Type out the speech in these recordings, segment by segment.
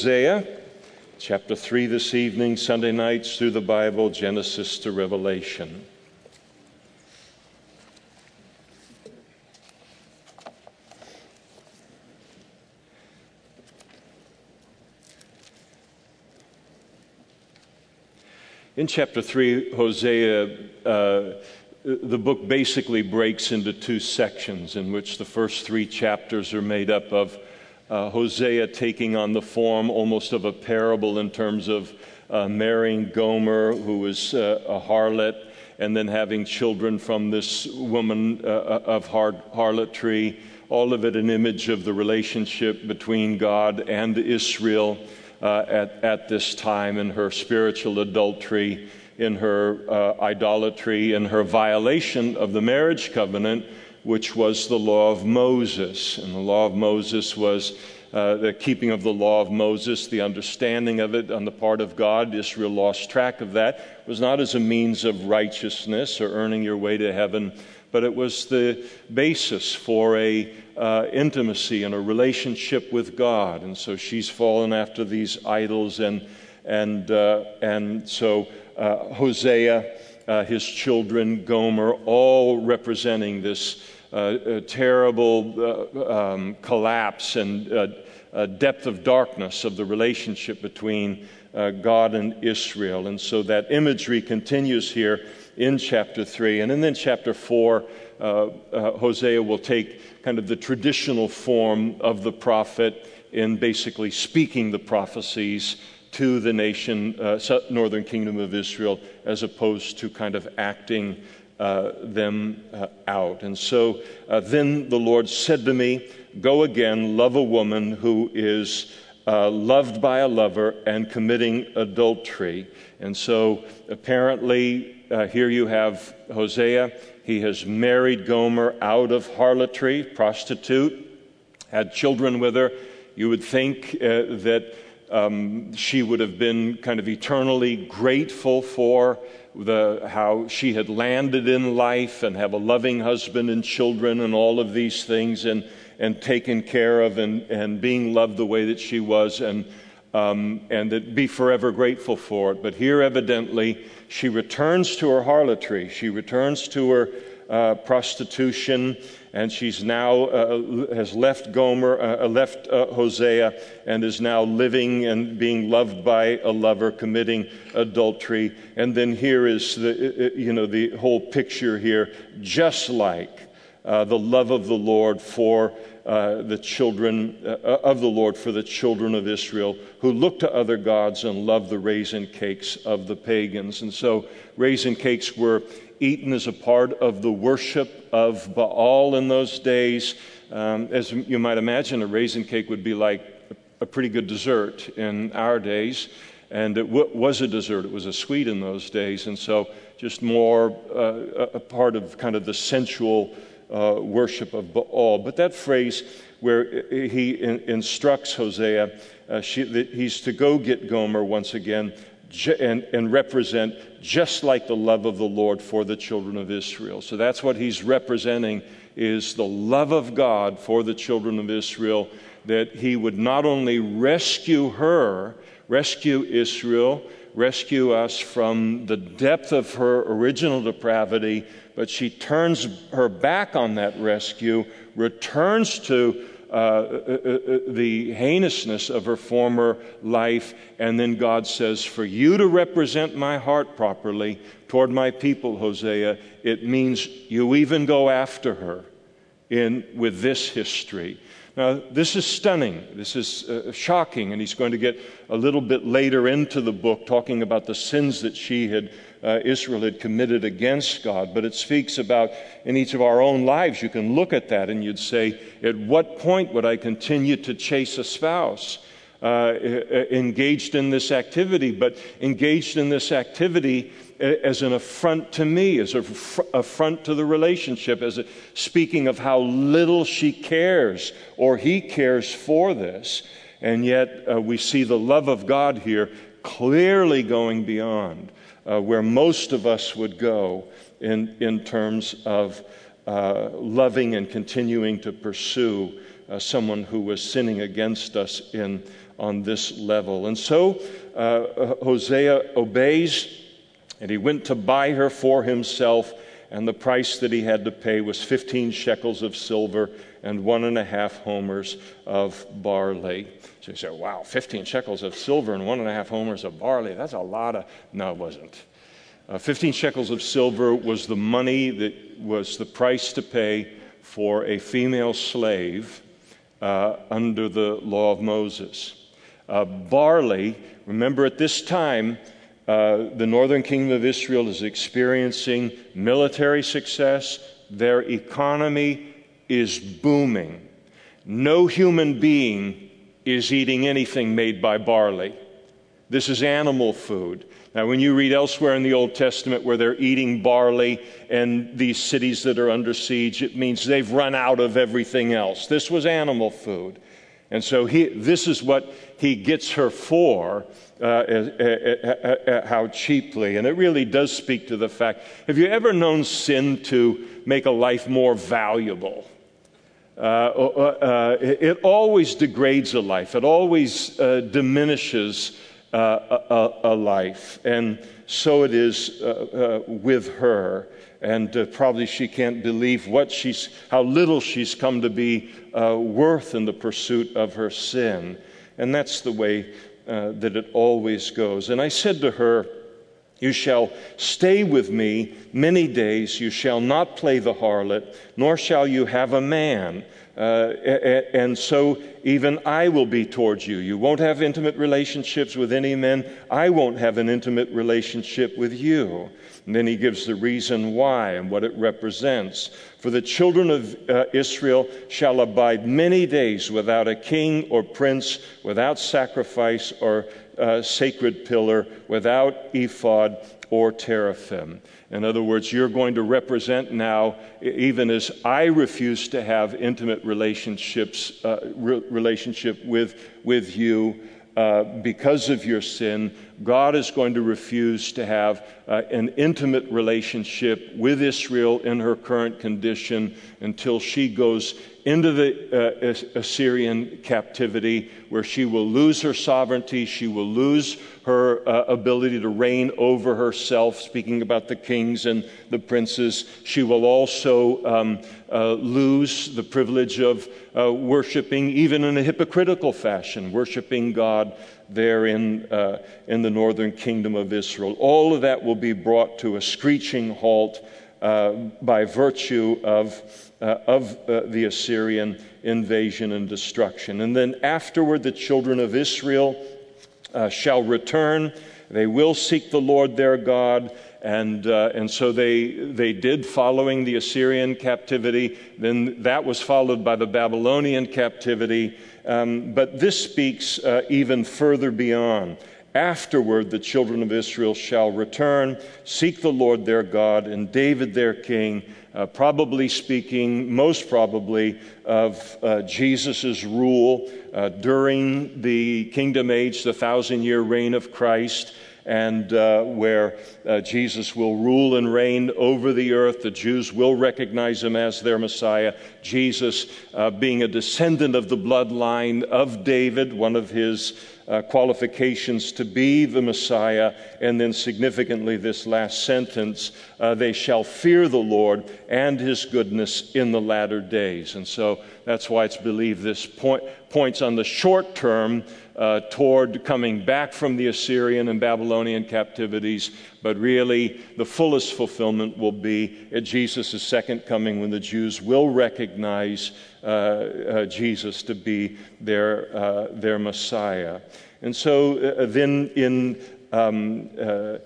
Hosea, chapter 3 this evening, Sunday nights through the Bible, Genesis to Revelation. In chapter 3, Hosea, uh, the book basically breaks into two sections in which the first three chapters are made up of uh, Hosea taking on the form almost of a parable in terms of uh, marrying Gomer, who was uh, a harlot, and then having children from this woman uh, uh, of har- harlotry. All of it an image of the relationship between God and Israel uh, at, at this time in her spiritual adultery, in her idolatry, in her violation of the marriage covenant which was the law of Moses. And the law of Moses was uh, the keeping of the law of Moses, the understanding of it on the part of God. Israel lost track of that. It was not as a means of righteousness or earning your way to heaven, but it was the basis for a uh, intimacy and a relationship with God. And so she's fallen after these idols, and and uh, and so uh, Hosea uh, his children, Gomer, all representing this terrible uh, um, collapse and uh, depth of darkness of the relationship between uh, God and Israel. And so that imagery continues here in chapter 3. And then chapter 4, Hosea will take kind of the traditional form of the prophet in basically speaking the prophecies to the nation, uh, northern kingdom of Israel, as opposed to kind of acting uh, them uh, out. And so uh, then the Lord said to me, Go again, love a woman who is uh, loved by a lover and committing adultery. And so apparently, uh, here you have Hosea. He has married Gomer out of harlotry, prostitute, had children with her. You would think that um, she would have been kind of eternally grateful for the, how she had landed in life and have a loving husband and children and all of these things and, and taken care of and, and being loved the way that she was and, um, and that be forever grateful for it. But here, evidently, she returns to her harlotry. She returns to her uh, prostitution and she's now uh, has left Gomer, uh, uh, left uh, Hosea, and is now living and being loved by a lover, committing adultery. And then here is the uh, you know the whole picture here, just like uh, the love of the Lord for uh, the children uh, of the Lord for the children of Israel who look to other gods and love the raisin cakes of the pagans. And so, raisin cakes were eaten as a part of the worship of Baal in those days. Um, as you might imagine, a raisin cake would be like a pretty good dessert in our days. And it w- was a dessert, it was a sweet in those days. And so, just more uh, a part of kind of the sensual uh, worship of Baal. But that phrase where he in, instructs Hosea, uh, she, that he's to go get Gomer once again and, and represent just like the love of the Lord for the children of Israel. So that's what he's representing is the love of God for the children of Israel that he would not only rescue her, rescue Israel, rescue us from the depth of her original depravity, but she turns her back on that rescue, returns to uh, uh, uh, the heinousness of her former life. And then God says, For you to represent my heart properly toward my people, Hosea, it means you even go after her in, with this history. Now, this is stunning. This is uh, shocking. And he's going to get a little bit later into the book talking about the sins that she had uh, Israel had committed against God, but it speaks about in each of our own lives. You can look at that and you'd say, At what point would I continue to chase a spouse? Uh, engaged in this activity, but engaged in this activity as an affront to me, as an affront to the relationship, as a, speaking of how little she cares or he cares for this. And yet uh, we see the love of God here clearly going beyond uh, where most of us would go in, in terms of uh, loving and continuing to pursue uh, someone who was sinning against us in on this level. And so uh, Hosea obeys, and he went to buy her for himself, and the price that he had to pay was 15 shekels of silver and one and a half homers of barley. So you say, wow, 15 shekels of silver and one and a half homers of barley. That's a lot of. No, it wasn't. Uh, 15 shekels of silver was the money that was the price to pay for a female slave uh, under the law of Moses. Uh, barley, remember at this time, uh, the northern kingdom of Israel is experiencing military success. Their economy is booming. No human being is eating anything made by barley. This is animal food. Now, when you read elsewhere in the Old Testament where they're eating barley and these cities that are under siege, it means they've run out of everything else. This was animal food. And so he, this is what he gets her for, uh, uh, uh, how cheaply. And it really does speak to the fact have you ever known sin to make a life more valuable? Uh, uh, it always degrades a life, it always uh, diminishes uh, a, a, life. And so it is uh, uh, with her. And uh, probably she can't believe what she's, how little she's come to be uh, worth in the pursuit of her sin. And that's the way uh, that it always goes. And I said to her, you shall stay with me many days. You shall not play the harlot, nor shall you have a man. Uh, and so even I will be towards you. You won't have intimate relationships with any men. I won't have an intimate relationship with you. And then he gives the reason why and what it represents. For the children of uh, Israel shall abide many days without a king or prince, without sacrifice or uh, sacred pillar, without ephod or teraphim. In other words, you're going to represent now, even as I refuse to have intimate relationships, uh, re- relationship with, with you uh, because of your sin, God is going to refuse to have uh, an intimate relationship with Israel in her current condition until she goes into the uh, Assyrian captivity, where she will lose her sovereignty, she will lose her uh, ability to reign over herself, speaking about the kings and the princes. She will also um, uh, lose the privilege of uh, worshiping, even in a hypocritical fashion, worshiping God there in, uh, in the northern kingdom of Israel. All of that will be brought to a screeching halt uh, by virtue of, uh, of uh, the Assyrian invasion and destruction. And then afterward, the children of Israel uh, shall return. They will seek the Lord their God. And, uh, and so they, they did following the Assyrian captivity. Then that was followed by the Babylonian captivity. Um, but this speaks uh, even further beyond. Afterward, the children of Israel shall return, seek the Lord their God and David their king, uh, probably speaking, most probably, of uh, Jesus' rule uh, during the kingdom age, the thousand year reign of Christ and uh, where uh, Jesus will rule and reign over the earth. The Jews will recognize him as their Messiah. Jesus, uh, being a descendant of the bloodline of David, one of his uh, qualifications to be the Messiah. And then, significantly, this last sentence uh, they shall fear the Lord and his goodness in the latter days. And so that's why it's believed this point, points on the short term uh, toward coming back from the Assyrian and Babylonian captivities, but really the fullest fulfillment will be at Jesus' second coming when the Jews will recognize uh, uh, Jesus to be their, uh, their Messiah. And so uh, then in um, uh,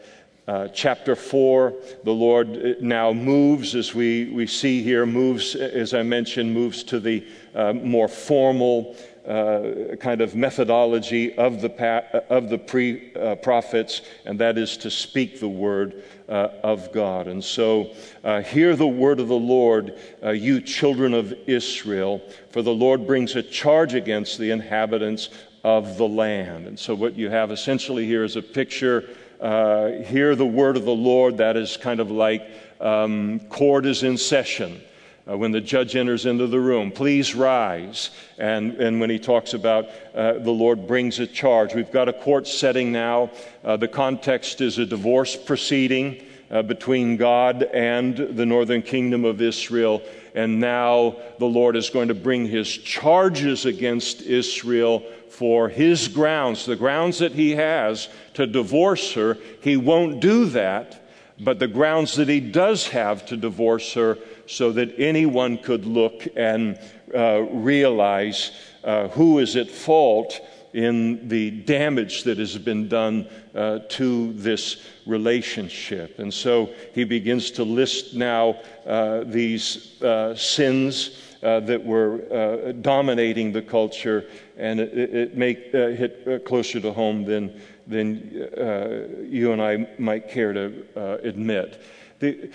uh, chapter 4, the Lord now moves, as we, we see here, moves, as I mentioned, moves to the uh, more formal uh, kind of methodology of the, pa- of the pre uh, prophets, and that is to speak the word uh, of God. And so, uh, hear the word of the Lord, uh, you children of Israel, for the Lord brings a charge against the inhabitants of the land. And so, what you have essentially here is a picture. Uh, hear the word of the Lord, that is kind of like um, court is in session. Uh, when the judge enters into the room, please rise. And, and when he talks about uh, the Lord brings a charge, we've got a court setting now. Uh, the context is a divorce proceeding uh, between God and the northern kingdom of Israel. And now the Lord is going to bring his charges against Israel for his grounds, the grounds that he has to divorce her. He won't do that, but the grounds that he does have to divorce her so that anyone could look and uh, realize uh, who is at fault in the damage that has been done uh, to this relationship. And so he begins to list now uh, these uh, sins. Uh, that were dominating the culture, and it, it uh, hit closer to home than, than you and I might care to admit. The,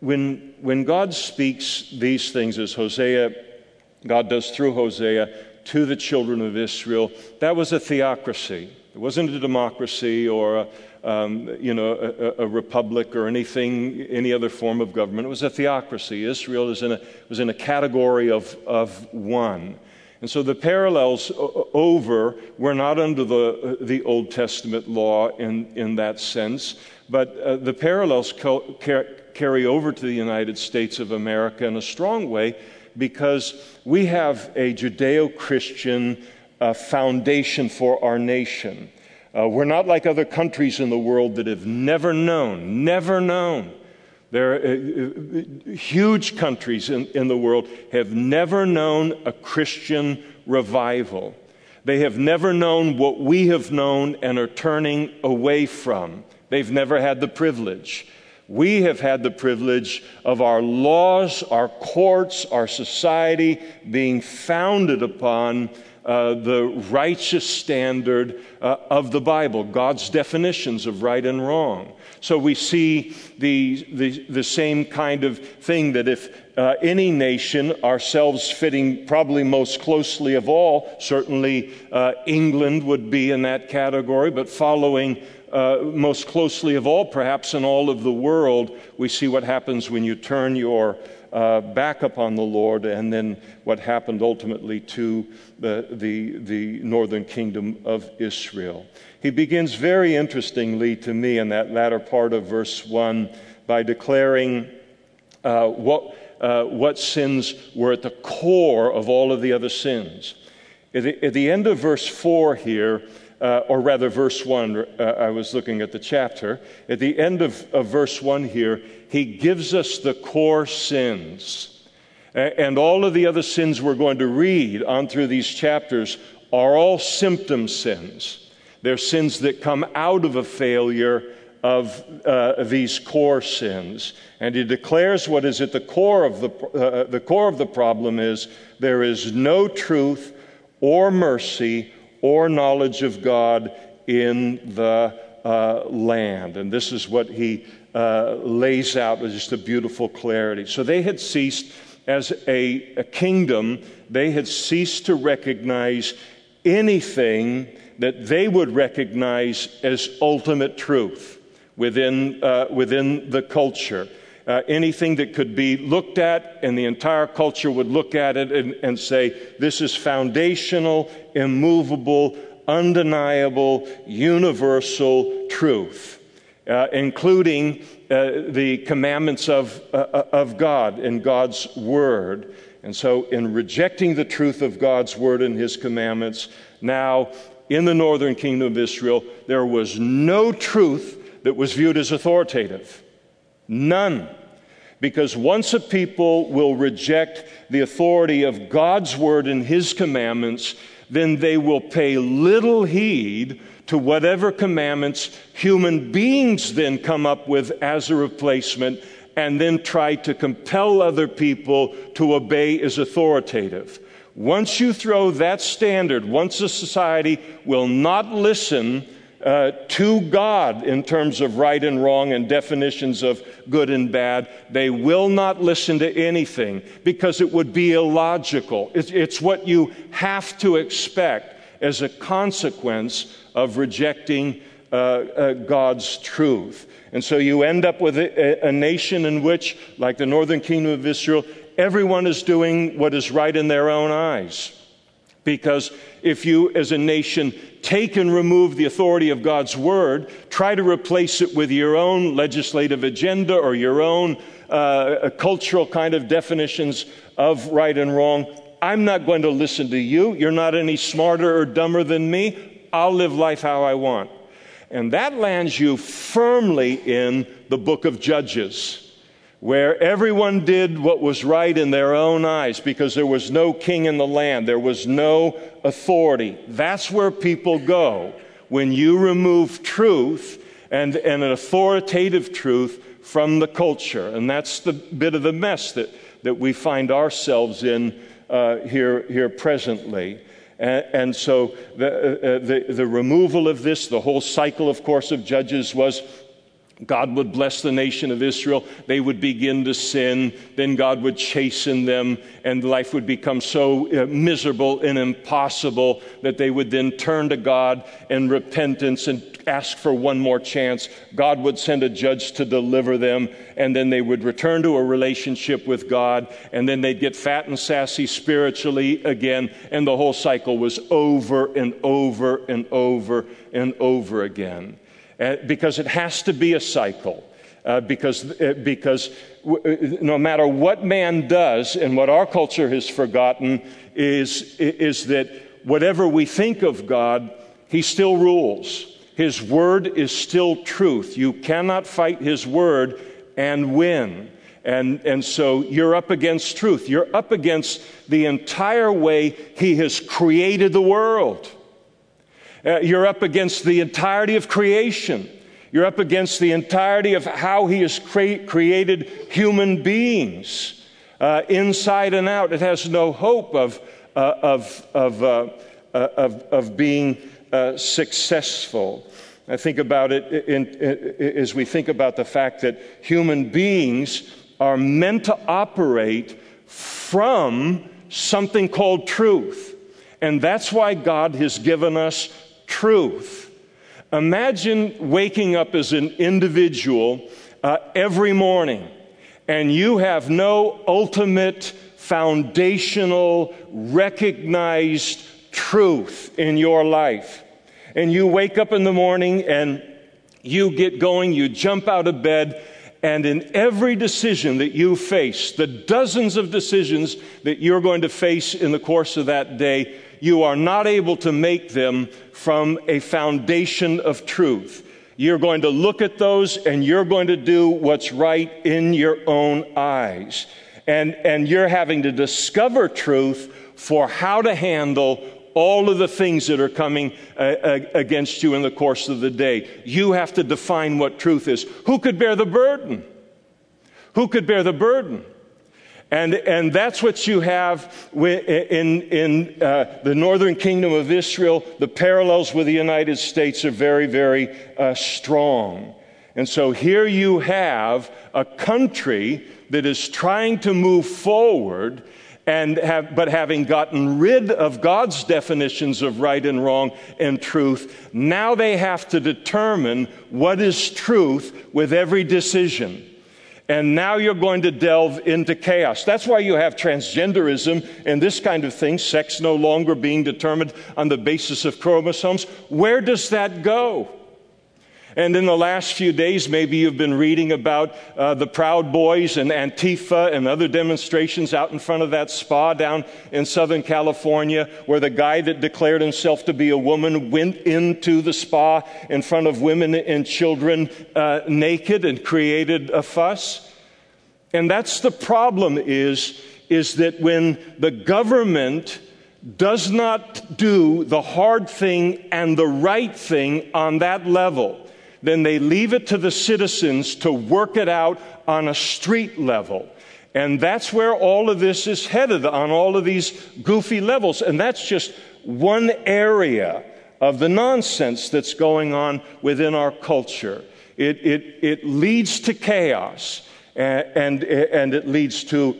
when, when God speaks these things, as Hosea, God does through Hosea, to the children of Israel, that was a theocracy. It wasn't a democracy or a, um, you know, a, a, republic or anything, any other form of government. It was a theocracy. Israel is in a, was in a category of, of one. And so the parallels over were not under the, the Old Testament law in, in that sense, but uh, the parallels co- carry over to the United States of America in a strong way because we have a Judeo Christian uh, foundation for our nation. Uh, we're not like other countries in the world that have never known, never known. There are uh, uh, huge countries in, in the world have never known a Christian revival. They have never known what we have known and are turning away from. They've never had the privilege. We have had the privilege of our laws, our courts, our society being founded upon uh, the righteous standard uh, of the Bible, God's definitions of right and wrong. So we see the, the, the same kind of thing that if uh, any nation, ourselves fitting probably most closely of all, certainly uh, England would be in that category, but following uh, most closely of all, perhaps in all of the world, we see what happens when you turn your uh, back upon the Lord, and then what happened ultimately to the, the, the northern kingdom of Israel. He begins very interestingly to me in that latter part of verse 1 by declaring uh, what, uh, what sins were at the core of all of the other sins. At the, at the end of verse 4 here, uh, or rather, verse 1, uh, I was looking at the chapter. At the end of, of verse 1 here, he gives us the core sins. And all of the other sins we're going to read on through these chapters are all symptom sins. They're sins that come out of a failure of uh, these core sins. And he declares what is at the core of the, uh, the core of the problem is there is no truth or mercy or knowledge of God in the uh, land. And this is what he uh, lays out with just a beautiful clarity. So they had ceased as a, a kingdom, they had ceased to recognize anything that they would recognize as ultimate truth within, uh, within the culture. Uh, anything that could be looked at, and the entire culture would look at it and, and say, This is foundational, immovable, undeniable, universal truth, uh, including uh, the commandments of, uh, uh, of God and God's Word. And so, in rejecting the truth of God's Word and His commandments, now in the northern kingdom of Israel, there was no truth that was viewed as authoritative. None. Because once a people will reject the authority of God's word and his commandments, then they will pay little heed to whatever commandments human beings then come up with as a replacement and then try to compel other people to obey as authoritative. Once you throw that standard, once a society will not listen uh, to God in terms of right and wrong and definitions of good and bad. They will not listen to anything because it would be illogical. It's, it's what you have to expect as a consequence of rejecting uh, uh, God's truth. And so you end up with a, a nation in which, like the northern kingdom of Israel, everyone is doing what is right in their own eyes. Because if you, as a nation, take and remove the authority of God's word, try to replace it with your own legislative agenda or your own uh, cultural kind of definitions of right and wrong, I'm not going to listen to you. You're not any smarter or dumber than me. I'll live life how I want. And that lands you firmly in the book of Judges where everyone did what was right in their own eyes because there was no king in the land, there was no authority. That's where people go when you remove truth and, and an authoritative truth from the culture. And that's the bit of the mess that, that we find ourselves in uh, here, here presently. And, and so the, uh, the, the removal of this, the whole cycle, of course, of Judges was God would bless the nation of Israel. They would begin to sin. Then God would chasten them, and life would become so uh, miserable and impossible that they would then turn to God in repentance and ask for one more chance. God would send a judge to deliver them, and then they would return to a relationship with God, and then they'd get fat and sassy spiritually again, and the whole cycle was over and over and over and over again uh, because it has to be a cycle. Uh, because, uh, because w- uh, no matter what man does, and what our culture has forgotten is, is that whatever we think of God, He still rules. His word is still truth. You cannot fight His word and win. And, and so you're up against truth. You're up against the entire way He has created the world. Uh, you're up against the entirety of creation. You're up against the entirety of how He has cre- created human beings uh, inside and out. It has no hope of, uh, of, of, uh, uh, of, of, being uh, successful. I think about it in, in, as we think about the fact that human beings are meant to operate from something called truth. And that's why God has given us truth. Imagine waking up as an individual uh, every morning and you have no ultimate, foundational, recognized truth in your life. And you wake up in the morning and you get going, you jump out of bed, and in every decision that you face, the dozens of decisions that you're going to face in the course of that day, you are not able to make them from a foundation of truth. You're going to look at those and you're going to do what's right in your own eyes. And, and you're having to discover truth for how to handle all of the things that are coming uh, uh, against you in the course of the day. You have to define what truth is. Who could bear the burden? Who could bear the burden? And, and that's what you have in, in uh, the northern kingdom of Israel. The parallels with the United States are very, very uh, strong. And so here you have a country that is trying to move forward and have, but having gotten rid of God's definitions of right and wrong and truth, now they have to determine what is truth with every decision and now you're going to delve into chaos. That's why you have transgenderism and this kind of thing, sex no longer being determined on the basis of chromosomes. Where does that go? And in the last few days, maybe you've been reading about uh, the Proud Boys and Antifa and other demonstrations out in front of that spa down in Southern California, where the guy that declared himself to be a woman went into the spa in front of women and children uh, naked and created a fuss. And that's the problem is, is that when the government does not do the hard thing and the right thing on that level, then they leave it to the citizens to work it out on a street level. And that's where all of this is headed on all of these goofy levels. And that's just one area of the nonsense that's going on within our culture. It, it, it leads to chaos and, and, and it leads to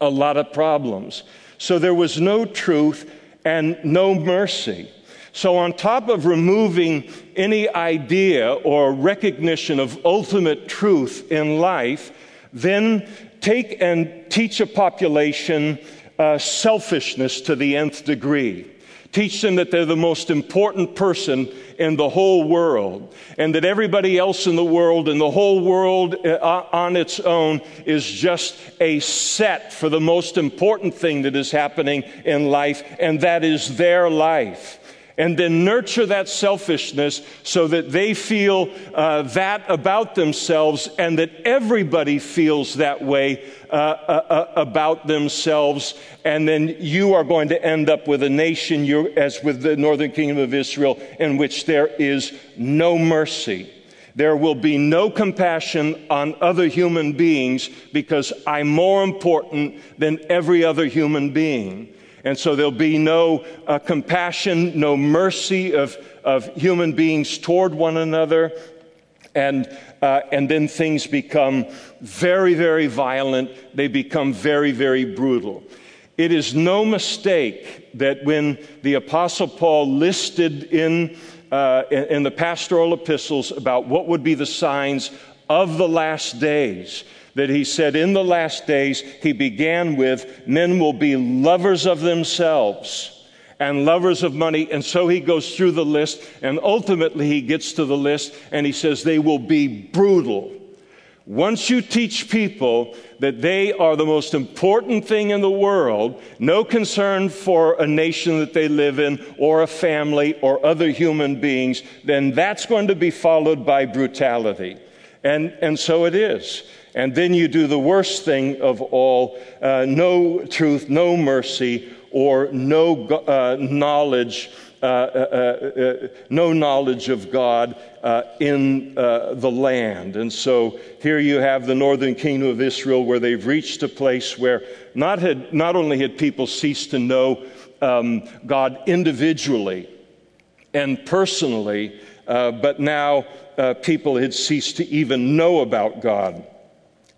a lot of problems. So there was no truth and no mercy. So, on top of removing any idea or recognition of ultimate truth in life, then take and teach a population uh, selfishness to the nth degree. Teach them that they're the most important person in the whole world, and that everybody else in the world and the whole world uh, on its own is just a set for the most important thing that is happening in life, and that is their life and then nurture that selfishness so that they feel uh, that about themselves and that everybody feels that way uh, uh, uh about themselves. And then you are going to end up with a nation, as with the northern kingdom of Israel, in which there is no mercy. There will be no compassion on other human beings because I'm more important than every other human being. And so there'll be no uh, compassion, no mercy of, of human beings toward one another. And, uh, and then things become very, very violent. They become very, very brutal. It is no mistake that when the Apostle Paul listed in, uh, in, in the pastoral epistles about what would be the signs of the last days, that he said in the last days, he began with, men will be lovers of themselves and lovers of money. And so he goes through the list, and ultimately he gets to the list and he says, they will be brutal. Once you teach people that they are the most important thing in the world, no concern for a nation that they live in, or a family, or other human beings, then that's going to be followed by brutality. And, and so it is. And then you do the worst thing of all uh, no truth, no mercy, or no uh, knowledge. Uh, uh, uh, no knowledge of God in the land. And so here you have the northern kingdom of Israel where they've reached a place where not, had, not only had people ceased to know um, God individually and personally, but now people had ceased to even know about God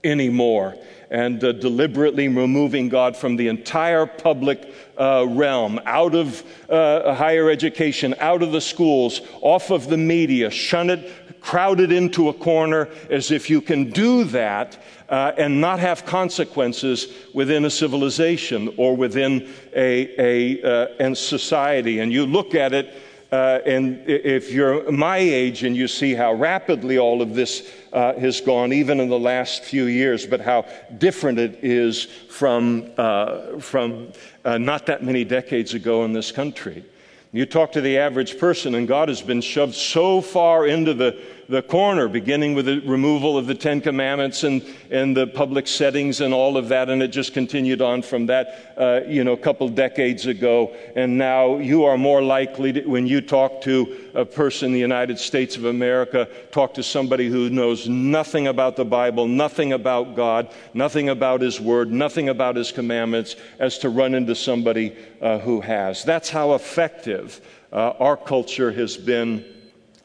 anymore and uh, deliberately removing God from the entire public uh, realm, out of uh, higher education, out of the schools, off of the media, shun it, crowd it into a corner, as if you can do that uh, and not have consequences within a civilization or within a, a, uh, society. And you look at it uh, and if you're my age and you see how rapidly all of this uh, has gone, even in the last few years, but how different it is from, uh, from uh, not that many decades ago in this country. You talk to the average person, and God has been shoved so far into the the corner, beginning with the removal of the Ten Commandments and, and the public settings and all of that. And it just continued on from that, uh, you know, a couple decades ago. And now you are more likely to, when you talk to a person in the United States of America, talk to somebody who knows nothing about the Bible, nothing about God, nothing about His Word, nothing about His commandments, as to run into somebody uh, who has. That's how effective uh, our culture has been.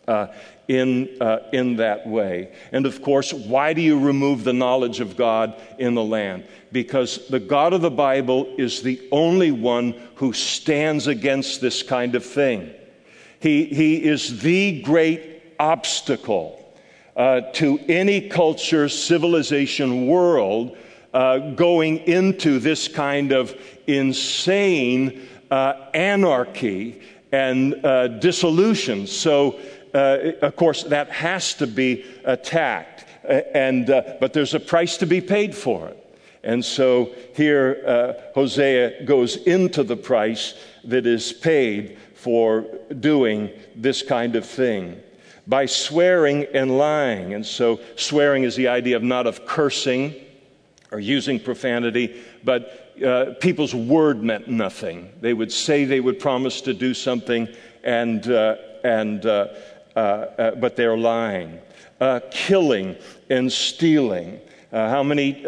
Uh, in, uh, in that way. And of course, why do you remove the knowledge of God in the land? Because the God of the Bible is the only one who stands against this kind of thing. He, he is the great obstacle uh, to any culture, civilization, world uh, going into this kind of insane uh, anarchy and uh, dissolution. So, uh, of course, that has to be attacked. Uh, and, uh, but there's a price to be paid for it. And so here uh, Hosea goes into the price that is paid for doing this kind of thing by swearing and lying. And so swearing is the idea of not of cursing or using profanity, but uh, people's word meant nothing. They would say they would promise to do something, and, uh, and uh, Uh, uh, but they're lying. Uh, killing and stealing. Uh, how many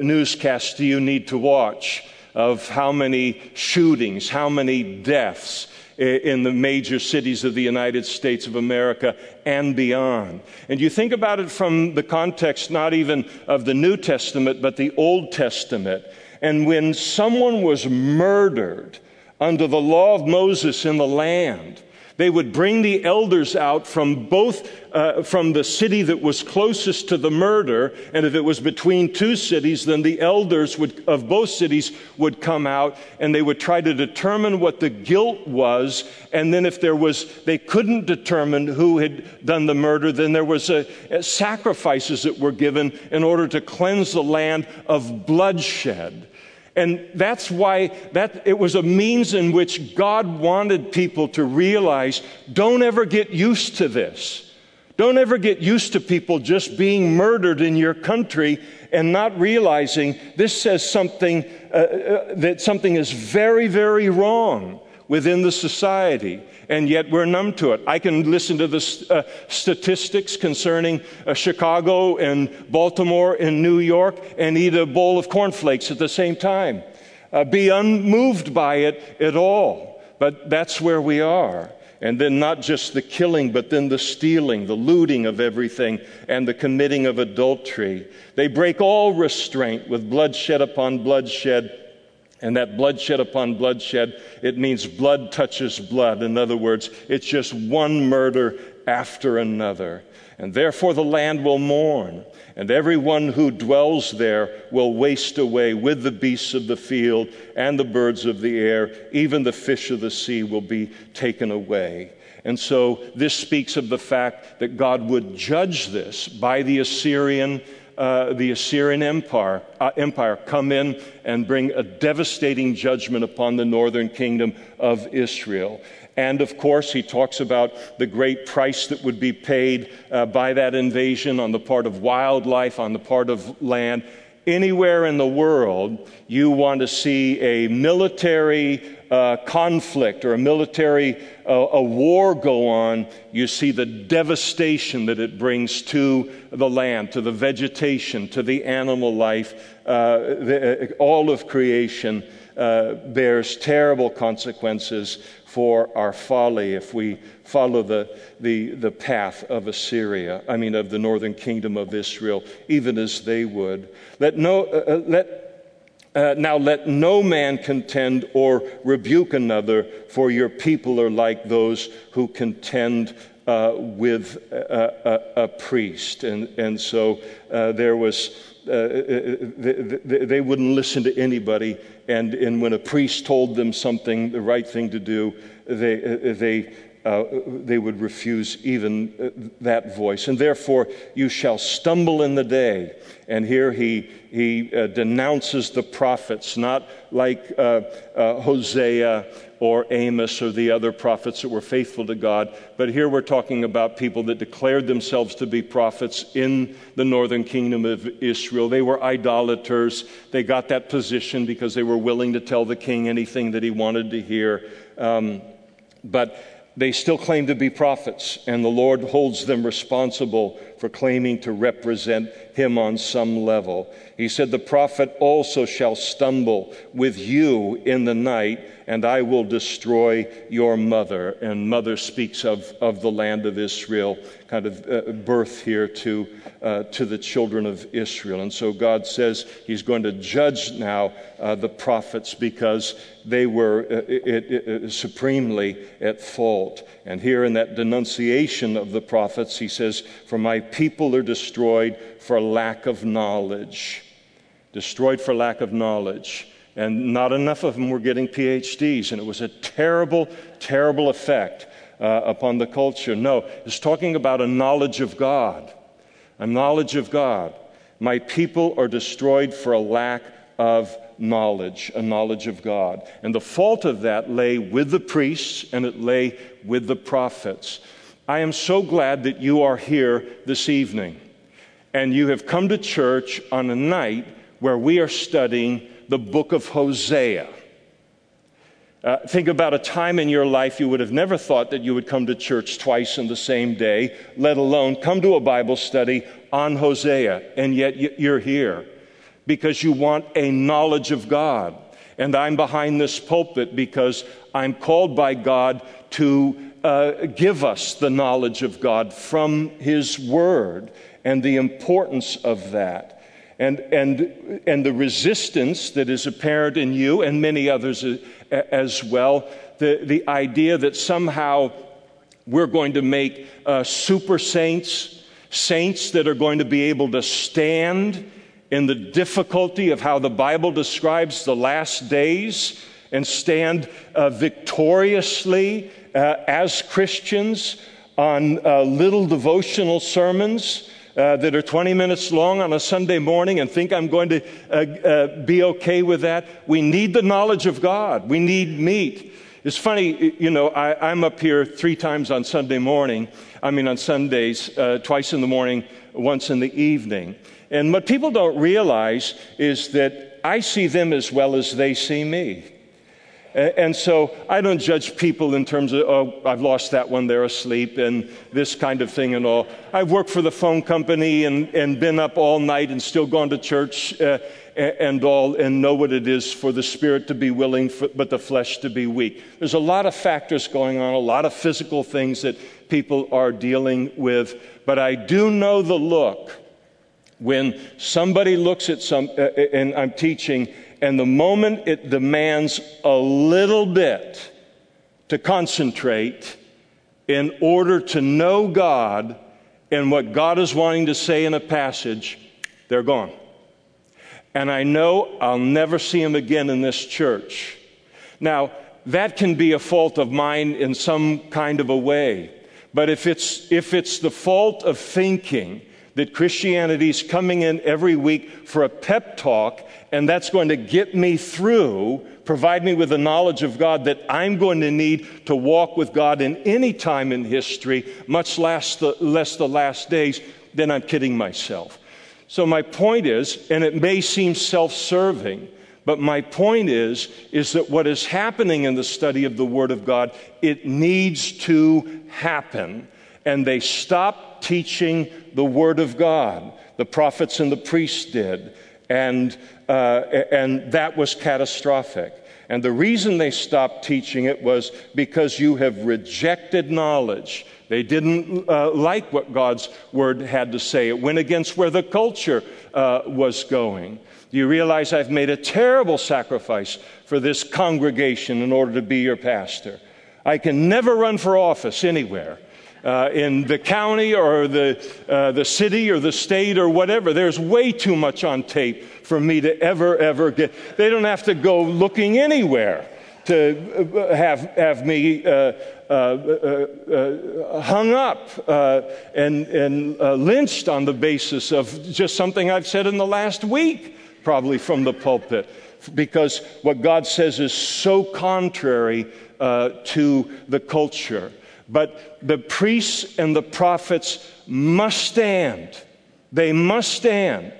newscasts do you need to watch of how many shootings, how many deaths? in the major cities of the United States of America and beyond. And you think about it from the context not even of the New Testament, but the Old Testament. And when someone was murdered under the law of Moses in the land, They would bring the elders out from both, uh, from the city that was closest to the murder, and if it was between two cities, then the elders would, of both cities would come out and they would try to determine what the guilt was. And then if there was, they couldn't determine who had done the murder, then there was a, a sacrifices that were given in order to cleanse the land of bloodshed. And that's why that, it was a means in which God wanted people to realize don't ever get used to this. Don't ever get used to people just being murdered in your country and not realizing this says something uh, uh, that something is very, very wrong within the society and yet we're numb to it. I can listen to the uh, statistics concerning uh, Chicago and Baltimore and New York and eat a bowl of cornflakes at the same time. Uh, be unmoved by it at all. But that's where we are. And then not just the killing, but then the stealing, the looting of everything, and the committing of adultery. They break all restraint with bloodshed upon bloodshed and that bloodshed upon bloodshed, it means blood touches blood. In other words, it's just one murder after another. And therefore the land will mourn, and everyone who dwells there will waste away with the beasts of the field and the birds of the air. Even the fish of the sea will be taken away. And so this speaks of the fact that God would judge this by the Assyrian uh, the Assyrian Empire, uh, Empire come in and bring a devastating judgment upon the northern kingdom of Israel. And of course, he talks about the great price that would be paid uh, by that invasion on the part of wildlife, on the part of land. Anywhere in the world, you want to see a military uh, conflict or a military uh, a war go on, you see the devastation that it brings to the land, to the vegetation, to the animal life. Uh, the, uh, all of creation uh, bears terrible consequences for our folly if we follow the, the, the path of Assyria, I mean, of the northern kingdom of Israel, even as they would. Let, no, uh, uh let uh, now let no man contend or rebuke another, for your people are like those who contend uh, with a, a, a, priest. And, and so uh, there was, uh, uh, they, they, wouldn't listen to anybody. And, and when a priest told them something, the right thing to do, they, they uh, they would refuse even uh, that voice. And therefore, you shall stumble in the day. And here he, he uh, denounces the prophets, not like uh, uh, Hosea or Amos or the other prophets that were faithful to God, but here we're talking about people that declared themselves to be prophets in the northern kingdom of Israel. They were idolaters. They got that position because they were willing to tell the king anything that he wanted to hear. Um, but they still claim to be prophets, and the Lord holds them responsible for claiming to represent him on some level. He said, The prophet also shall stumble with you in the night, and I will destroy your mother. And mother speaks of, of the land of Israel, kind of uh, birth here to, uh, to the children of Israel. And so God says he's going to judge now uh, the prophets because they were uh, it, it, supremely at fault. And here in that denunciation of the prophets, he says, For my people are destroyed for lack of knowledge. Destroyed for lack of knowledge. And not enough of them were getting PhDs, and it was a terrible, terrible effect uh, upon the culture. No, it's talking about a knowledge of God. A knowledge of God. My people are destroyed for a lack of knowledge, a knowledge of God. And the fault of that lay with the priests and it lay with the prophets. I am so glad that you are here this evening and you have come to church on a night where we are studying the book of Hosea. Uh, think about a time in your life you would have never thought that you would come to church twice in the same day, let alone come to a Bible study on Hosea, and yet you're here because you want a knowledge of God. And I'm behind this pulpit because I'm called by God to uh, give us the knowledge of God from His Word and the importance of that. And, and, and the resistance that is apparent in you and many others as well, the, the idea that somehow We're going to make uh, super saints, saints that are going to be able to stand in the difficulty of how the Bible describes the last days and stand uh, victoriously uh, as Christians on uh, little devotional sermons. Uh, that are 20 minutes long on a Sunday morning and think I'm going to uh, uh, be okay with that. We need the knowledge of God. We need meat. It's funny, you know, I, am up here three times on Sunday morning. I mean, on Sundays, uh, twice in the morning, once in the evening. And what people don't realize is that I see them as well as they see me. And so I don't judge people in terms of, oh, I've lost that one, they're asleep, and this kind of thing and all. I've worked for the phone company and, and been up all night and still gone to church uh, and all, and know what it is for the spirit to be willing, but the flesh to be weak. There's a lot of factors going on, a lot of physical things that people are dealing with, but I do know the look when somebody looks at some, uh, and I'm teaching, and the moment it demands a little bit to concentrate in order to know God and what God is wanting to say in a passage, they're gone. And I know I'll never see them again in this church. Now, that can be a fault of mine in some kind of a way. But if it's, if it's the fault of thinking that Christianity's coming in every week for a pep talk, and that's going to get me through, provide me with the knowledge of God that I'm going to need to walk with God in any time in history, much less the, less the last days, then I'm kidding myself. So my point is, and it may seem self-serving, but my point is, is that what is happening in the study of the Word of God, it needs to happen. And they stop teaching the Word of God. The prophets and the priests did. And, uh, and that was catastrophic. And the reason they stopped teaching it was because you have rejected knowledge. They didn't uh, like what God's word had to say. It went against where the culture uh, was going. Do you realize I've made a terrible sacrifice for this congregation in order to be your pastor? I can never run for office anywhere uh, in the county or the, uh, the city or the state or whatever. There's way too much on tape for me to ever, ever get. They don't have to go looking anywhere to uh, have, have me uh, uh, uh, hung up and, and lynched on the basis of just something I've said in the last week, probably from the pulpit. Because what God says is so contrary to the culture. But the priests and the prophets must stand. They must stand.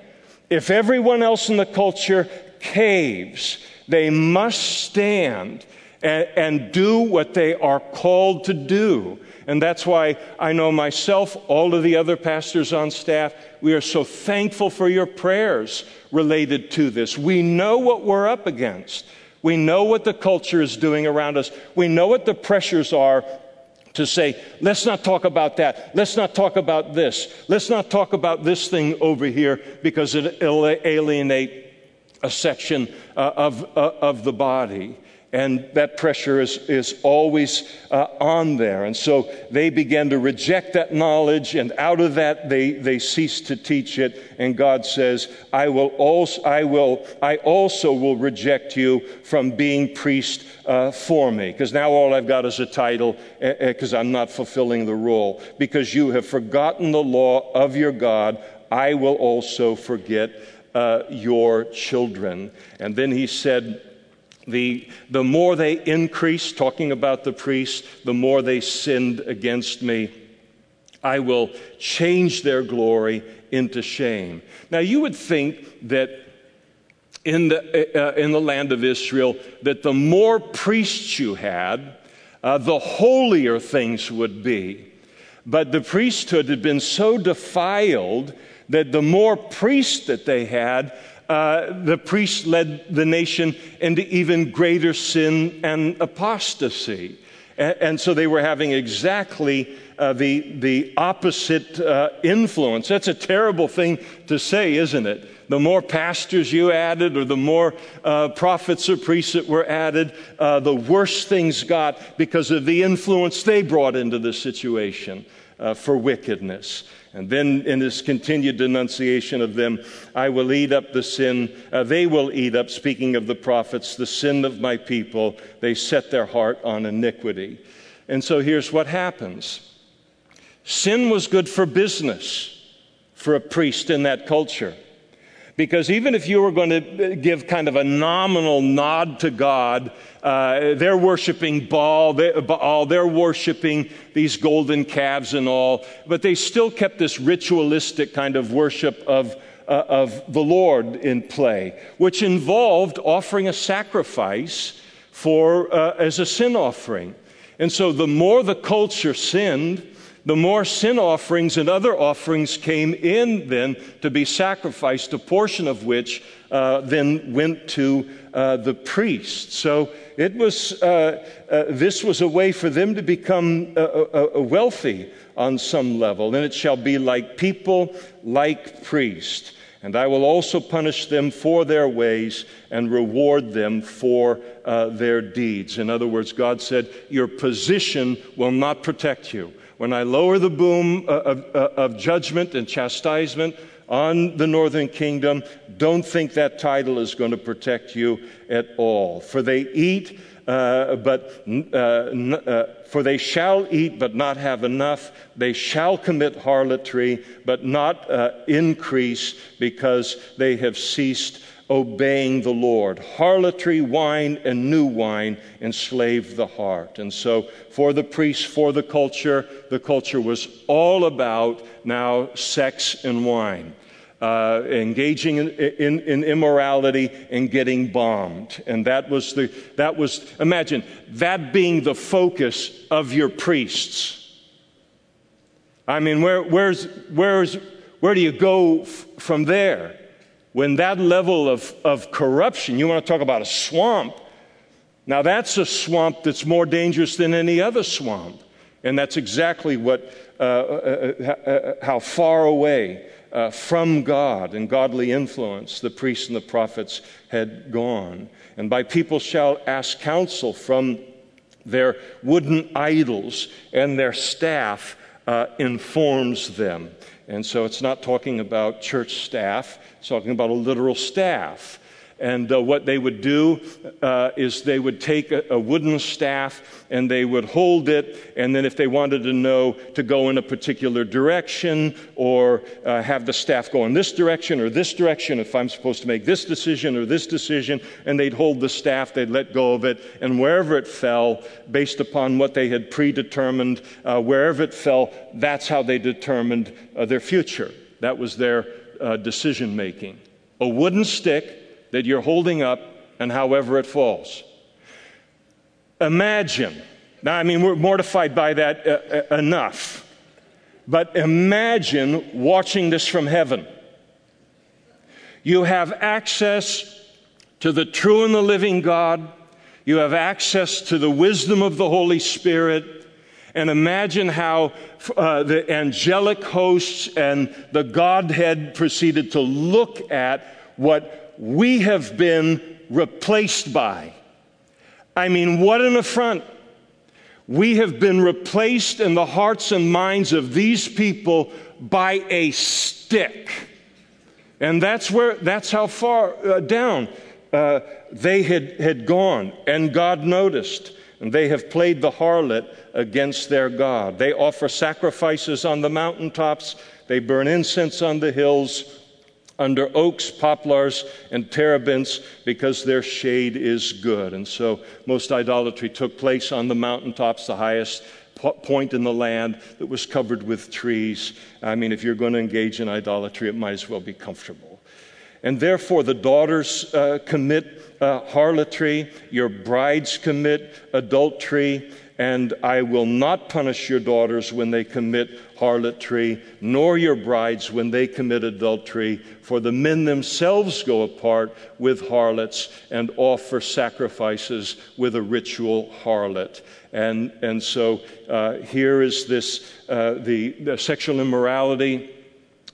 If everyone else in the culture caves, they must stand and, and, do what they are called to do. And that's why I know myself, all of the other pastors on staff, we are so thankful for your prayers related to this. We know what we're up against. We know what the culture is doing around us. We know what the pressures are to say, let's not talk about that. Let's not talk about this. Let's not talk about this thing over here because it'll alienate a section uh, of, uh, of the body and that pressure is, is always uh, on there. And so they began to reject that knowledge, and out of that they, they ceased to teach it. And God says, I will also, I will, I also will reject you from being priest uh, for me. Because now all I've got is a title, because uh, I'm not fulfilling the role, Because you have forgotten the law of your God, I will also forget uh, your children. And then he said, the, the more they increased, talking about the priests, the more they sinned against me. I will change their glory into shame. Now, you would think that in the, uh, in the land of Israel, that the more priests you had, uh, the holier things would be. But the priesthood had been so defiled that the more priests that they had, uh, the priests led the nation into even greater sin and apostasy. And, and so they were having exactly uh, the, the opposite uh, influence. That's a terrible thing to say, isn't it? The more pastors you added, or the more uh, prophets or priests that were added, uh, the worse things got because of the influence they brought into the situation uh, for wickedness. And then in his continued denunciation of them, I will eat up the sin, uh, they will eat up, speaking of the prophets, the sin of my people. They set their heart on iniquity. And so here's what happens sin was good for business for a priest in that culture. Because even if you were going to give kind of a nominal nod to God, uh, they're worshiping Baal, they, Baal, they're worshiping these golden calves and all, but they still kept this ritualistic kind of worship of, uh, of the Lord in play, which involved offering a sacrifice for, uh, as a sin offering. And so the more the culture sinned, the more sin offerings and other offerings came in then to be sacrificed, a portion of which uh, then went to uh, the priest. So it was, uh, uh this was a way for them to become uh, uh, wealthy on some level. And it shall be like people, like priests. And I will also punish them for their ways and reward them for uh, their deeds. In other words, God said, Your position will not protect you. When I lower the boom uh, of, uh, of judgment and chastisement on the northern kingdom, don't think that title is going to protect you at all. For they eat, uh, but uh, uh, for they shall eat but not have enough. They shall commit harlotry but not uh, increase because they have ceased obeying the Lord. Harlotry, wine, and new wine enslaved the heart. And so, for the priests, for the culture, the culture was all about now sex and wine. Uh, engaging in, in, in, immorality and getting bombed. And that was the, that was, imagine that being the focus of your priests. I mean, where, where's, where's, where do you go f- from there? When that level of, of corruption, you want to talk about a swamp, now that's a swamp that's more dangerous than any other swamp. And that's exactly what, uh, uh, uh, uh how far away uh, from God and godly influence the priests and the prophets had gone. And by people shall ask counsel from their wooden idols, and their staff uh, informs them. And so it's not talking about church staff, it's talking about a literal staff. And uh, what they would do uh, is they would take a, a, wooden staff and they would hold it. And then, if they wanted to know to go in a particular direction or uh, have the staff go in this direction or this direction, if I'm supposed to make this decision or this decision, and they'd hold the staff, they'd let go of it. And wherever it fell, based upon what they had predetermined, uh, wherever it fell, that's how they determined uh, their future. That was their uh, decision making. A wooden stick that you're holding up and however it falls. Imagine, now I mean, we're mortified by that uh, uh, enough, but imagine watching this from heaven. You have access to the true and the living God. You have access to the wisdom of the Holy Spirit. And imagine how uh, the angelic hosts and the Godhead proceeded to look at what we have been replaced by. I mean, what an affront. We have been replaced in the hearts and minds of these people by a stick. And that's where, that's how far uh, down uh, they had, had gone. And God noticed. And they have played the harlot against their God. They offer sacrifices on the mountaintops, they burn incense on the hills under oaks, poplars, and terebinths because their shade is good. And so most idolatry took place on the mountaintops, the highest point in the land that was covered with trees. I mean, if you're going to engage in idolatry, it might as well be comfortable. And therefore, the daughters uh, commit uh, harlotry, your brides commit adultery, and I will not punish your daughters when they commit harlotry, nor your brides when they commit adultery, for the men themselves go apart with harlots and offer sacrifices with a ritual harlot. And, and so uh, here is this uh, the, the sexual immorality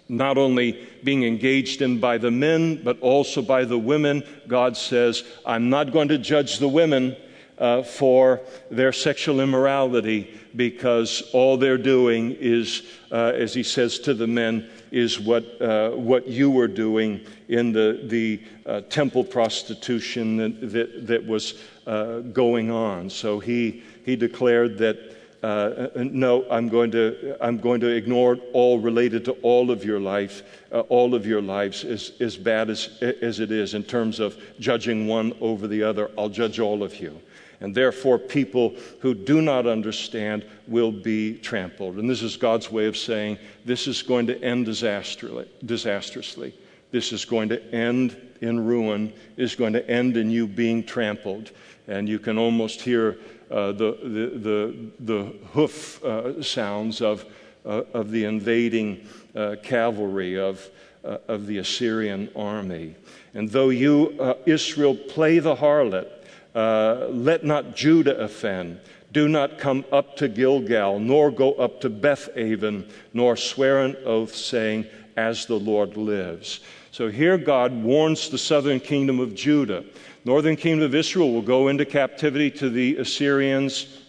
not only being engaged in by the men, but also by the women. God says, I'm not going to judge the women uh, for their sexual immorality because all they're doing is, uh, as he says to the men, is what, uh, what you were doing in the, the uh, temple prostitution that, that, that was uh, going on. So he, he declared that. Uh, no, I'm going, to, I'm going to ignore all related to all of your life, uh, all of your lives, as, as bad as, as it is in terms of judging one over the other. I'll judge all of you and therefore people who do not understand will be trampled. And this is God's way of saying this is going to end disastrously. This is going to end in ruin, is going to end in you being trampled. And you can almost hear uh, the, the, the, the, hoof uh, sounds of, uh, of the invading uh, cavalry of, uh, of the Assyrian army. And though you, uh, Israel, play the harlot, uh, let not Judah offend. Do not come up to Gilgal, nor go up to Bethaven, nor swear an oath, saying, As the Lord lives. So here God warns the southern kingdom of Judah. Northern kingdom of Israel will go into captivity to the Assyrians.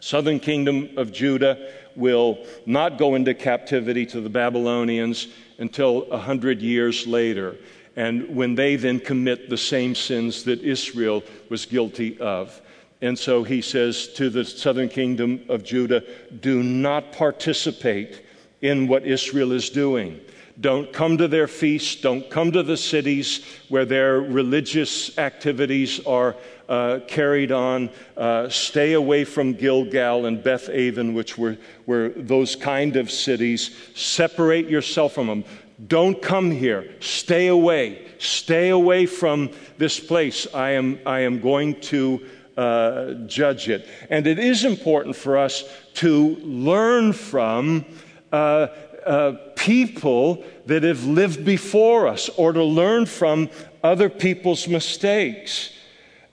Southern kingdom of Judah will not go into captivity to the Babylonians until a hundred years later and when they then commit the same sins that Israel was guilty of. And so he says to the southern kingdom of Judah, do not participate in what Israel is doing. Don't come to their feasts. Don't come to the cities where their religious activities are uh, carried on. Uh, stay away from Gilgal and Beth Aven, which were, were those kind of cities. Separate yourself from them. Don't come here. Stay away. Stay away from this place. I am, I am going to uh, judge it. And it is important for us to learn from uh, uh, people that have lived before us or to learn from other people's mistakes.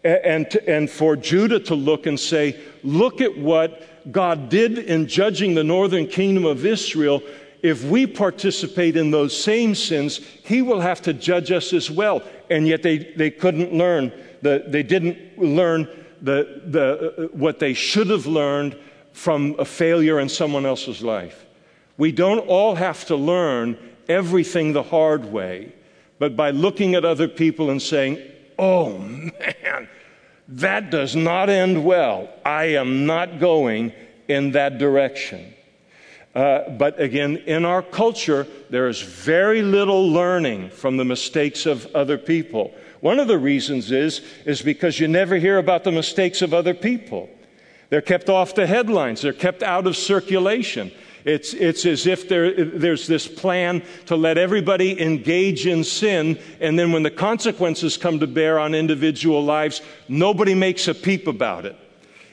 And, to, and for Judah to look and say, look at what God did in judging the northern kingdom of Israel if we participate in those same sins, he will have to judge us as well. And yet they, they couldn't learn, the, they didn't learn the, the, uh, what they should have learned from a failure in someone else's life. We don't all have to learn everything the hard way, but by looking at other people and saying, oh man, that does not end well. I am not going in that direction. Uh, but again, in our culture, there is very little learning from the mistakes of other people. One of the reasons is, is because you never hear about the mistakes of other people. They're kept off the headlines, they're kept out of circulation. It's, it's as if there, there's this plan to let everybody engage in sin, and then when the consequences come to bear on individual lives, nobody makes a peep about it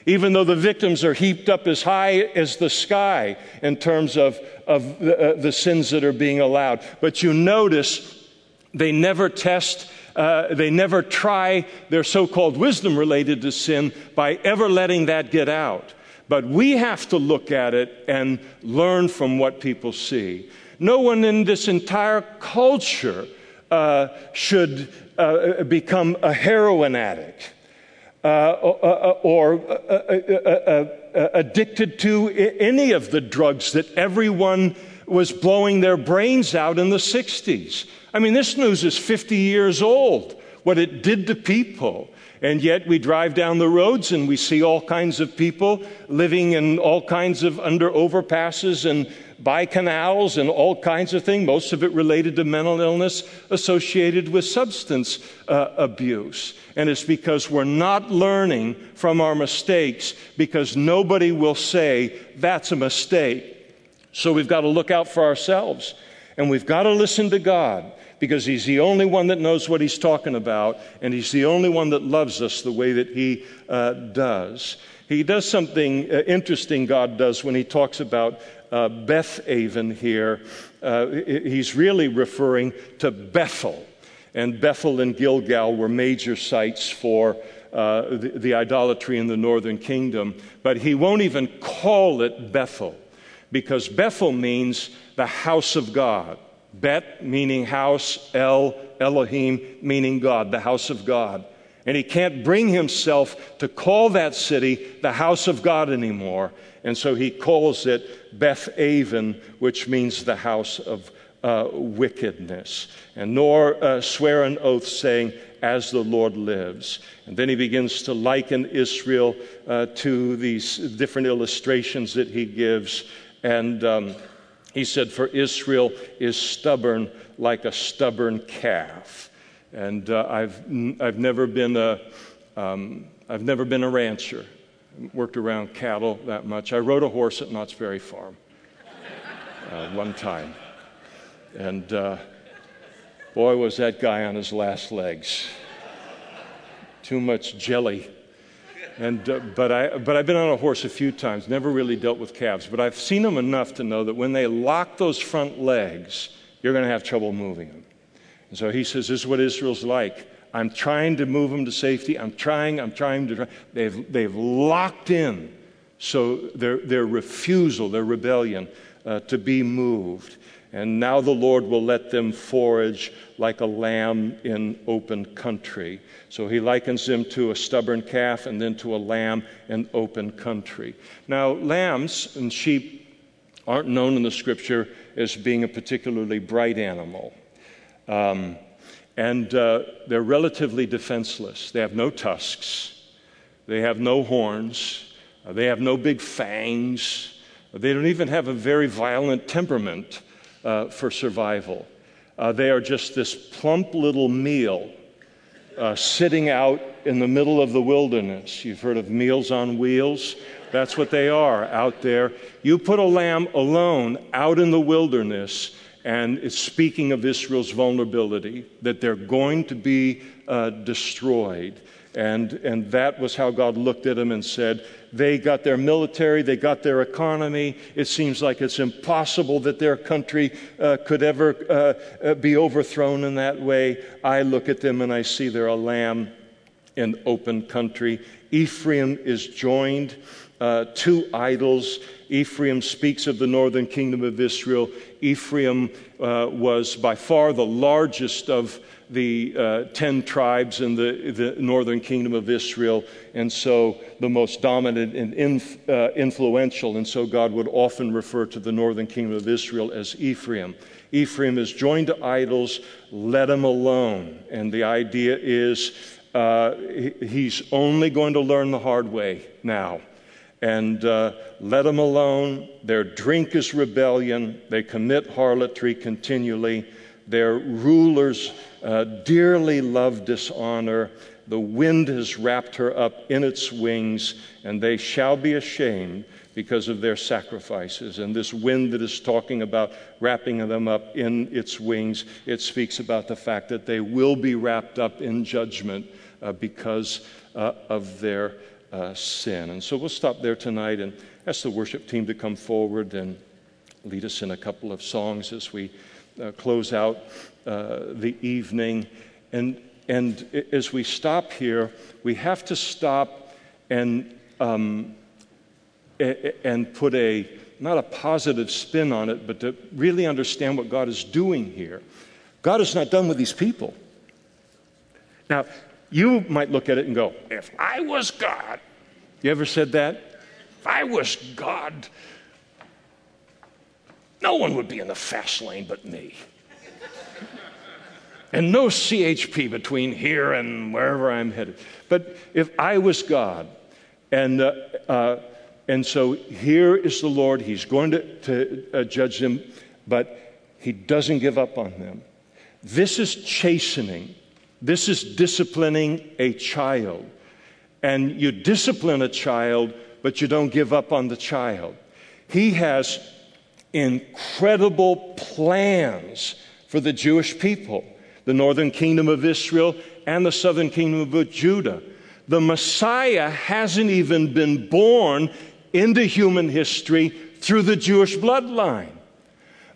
even though the victims are heaped up as high as the sky in terms of, of the, uh, the sins that are being allowed. But you notice they never test, uh, they never try their so called wisdom related to sin by ever letting that get out. But we have to look at it and learn from what people see. No one in this entire culture uh, should uh, become a heroin addict Uh, uh, uh, or uh, uh, uh addicted to any of the drugs that everyone was blowing their brains out in the 60s. I mean, this news is 50 years old, what it did to people. And yet we drive down the roads and we see all kinds of people living in all kinds of under overpasses and by canals and all kinds of things, most of it related to mental illness associated with substance uh, abuse. And it's because we're not learning from our mistakes because nobody will say that's a mistake. So we've got to look out for ourselves. And we've got to listen to God because He's the only one that knows what He's talking about, and He's the only one that loves us the way that He uh, does. He does something uh, interesting, God does, when He talks about uh, Beth Aven here. Uh, he's really referring to Bethel. And Bethel and Gilgal were major sites for uh, the, the, idolatry in the northern kingdom. But he won't even call it Bethel because Bethel means the house of God. Bet meaning house, El, Elohim meaning God, the house of God. And he can't bring himself to call that city the house of God anymore. And so he calls it Beth Aven, which means the house of uh, wickedness. And nor uh, swear an oath saying, as the Lord lives. And then he begins to liken Israel uh, to these different illustrations that he gives. And um, he said, For Israel is stubborn like a stubborn calf. And uh, I've, I've, never been a, um, I've never been a rancher, worked around cattle that much. I rode a horse at Knott's Berry Farm uh, one time. And uh, boy, was that guy on his last legs. Too much jelly. And, uh, but, I, but I've been on a horse a few times, never really dealt with calves, but I've seen them enough to know that when they lock those front legs, you're going to have trouble moving them. And so he says, This is what Israel's like. I'm trying to move them to safety. I'm trying, I'm trying to. Try. They've, they've locked in. So their, their refusal, their rebellion uh, to be moved. And now the Lord will let them forage like a lamb in open country. So he likens them to a stubborn calf and then to a lamb in open country. Now, lambs and sheep aren't known in the scripture as being a particularly bright animal. Um, and uh, they're relatively defenseless. They have no tusks, they have no horns, they have no big fangs, they don't even have a very violent temperament uh, for survival. Uh, they are just this plump little meal uh, sitting out in the middle of the wilderness. You've heard of meals on wheels? That's what they are out there. You put a lamb alone out in the wilderness, and it's speaking of Israel's vulnerability, that they're going to be uh, destroyed. And, and that was how God looked at them and said, They got their military, they got their economy. It seems like it's impossible that their country uh, could ever uh, uh, be overthrown in that way. I look at them and I see they're a lamb in open country. Ephraim is joined uh, to idols. Ephraim speaks of the northern kingdom of Israel. Ephraim uh, was by far the largest of the uh, 10 tribes in the, the, northern kingdom of Israel, and so the most dominant and inf, uh, influential. And so God would often refer to the northern kingdom of Israel as Ephraim. Ephraim is joined to idols, let him alone. And the idea is uh, he's only going to learn the hard way now. And uh, let them alone. Their drink is rebellion. They commit harlotry continually. Their rulers uh, dearly love dishonor. The wind has wrapped her up in its wings, and they shall be ashamed because of their sacrifices. And this wind that is talking about wrapping them up in its wings, it speaks about the fact that they will be wrapped up in judgment uh, because uh, of their uh, sin. And so we'll stop there tonight and ask the worship team to come forward and lead us in a couple of songs as we uh, close out uh, the evening. And, and as we stop here, we have to stop and, um, and put a, not a positive spin on it, but to really understand what God is doing here. God is not done with these people. Now, you might look at it and go, if I was God, you ever said that? If I was God, no one would be in the fast lane but me and no CHP between here and wherever I'm headed. But if I was God, and, uh, uh, and so here is the Lord, He's going to, to uh, judge them, but He doesn't give up on them. This is chastening, this is disciplining a child. And you discipline a child, but you don't give up on the child. He has incredible plans for the Jewish people, the northern kingdom of Israel and the southern kingdom of Judah. The Messiah hasn't even been born into human history through the Jewish bloodline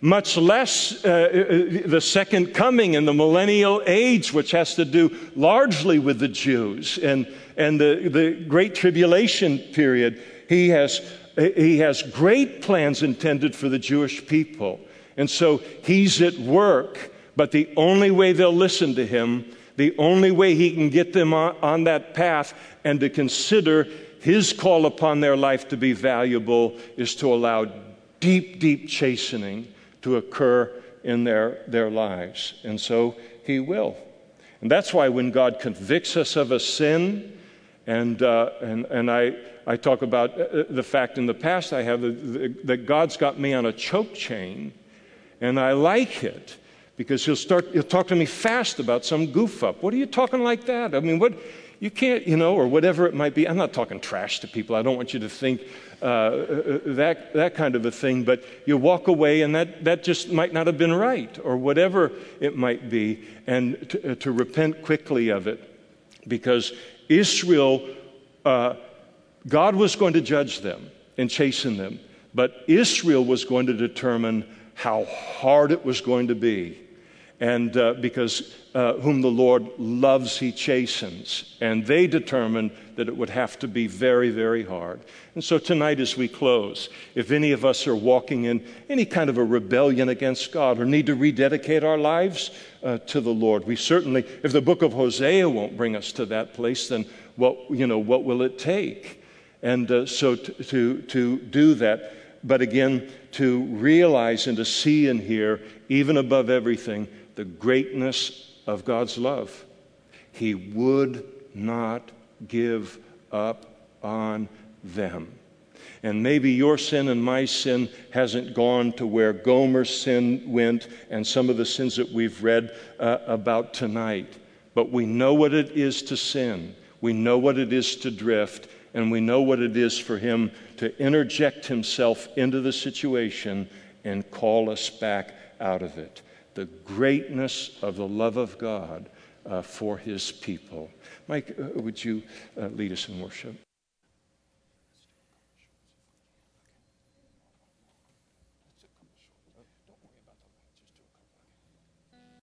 much less uh, uh, the second coming in the millennial age, which has to do largely with the Jews and, and the, the great tribulation period. He has, he has great plans intended for the Jewish people. And so he's at work, but the only way they'll listen to him, the only way he can get them on, on that path and to consider his call upon their life to be valuable is to allow deep, deep chastening to occur in their, their lives. And so he will. And that's why when God convicts us of a sin, and, uh, and, and I, I talk about uh, the fact in the past I have that God's got me on a choke chain, and I like it because he'll start, he'll talk to me fast about some goof up. What are you talking like that? I mean, what, you can't, you know, or whatever it might be. I'm not talking trash to people. I don't want you to think uh, uh, that, that kind of a thing, but you walk away and that, that just might not have been right, or whatever it might be, and to, uh, to repent quickly of it. Because Israel, uh, God was going to judge them and chasten them, but Israel was going to determine how hard it was going to be and uh, because uh, whom the Lord loves, he chastens. And they determined that it would have to be very, very hard. And so tonight, as we close, if any of us are walking in any kind of a rebellion against God or need to rededicate our lives uh, to the Lord, we certainly, if the book of Hosea won't bring us to that place, then what, you know, what will it take? And uh, so to, to, to do that, but again, to realize and to see and hear, even above everything, the greatness of God's love. He would not give up on them. And maybe your sin and my sin hasn't gone to where Gomer's sin went and some of the sins that we've read uh, about tonight. But we know what it is to sin. We know what it is to drift. And we know what it is for him to interject himself into the situation and call us back out of it the greatness of the love of God uh, for his people. Mike, uh, would you uh, lead us in worship?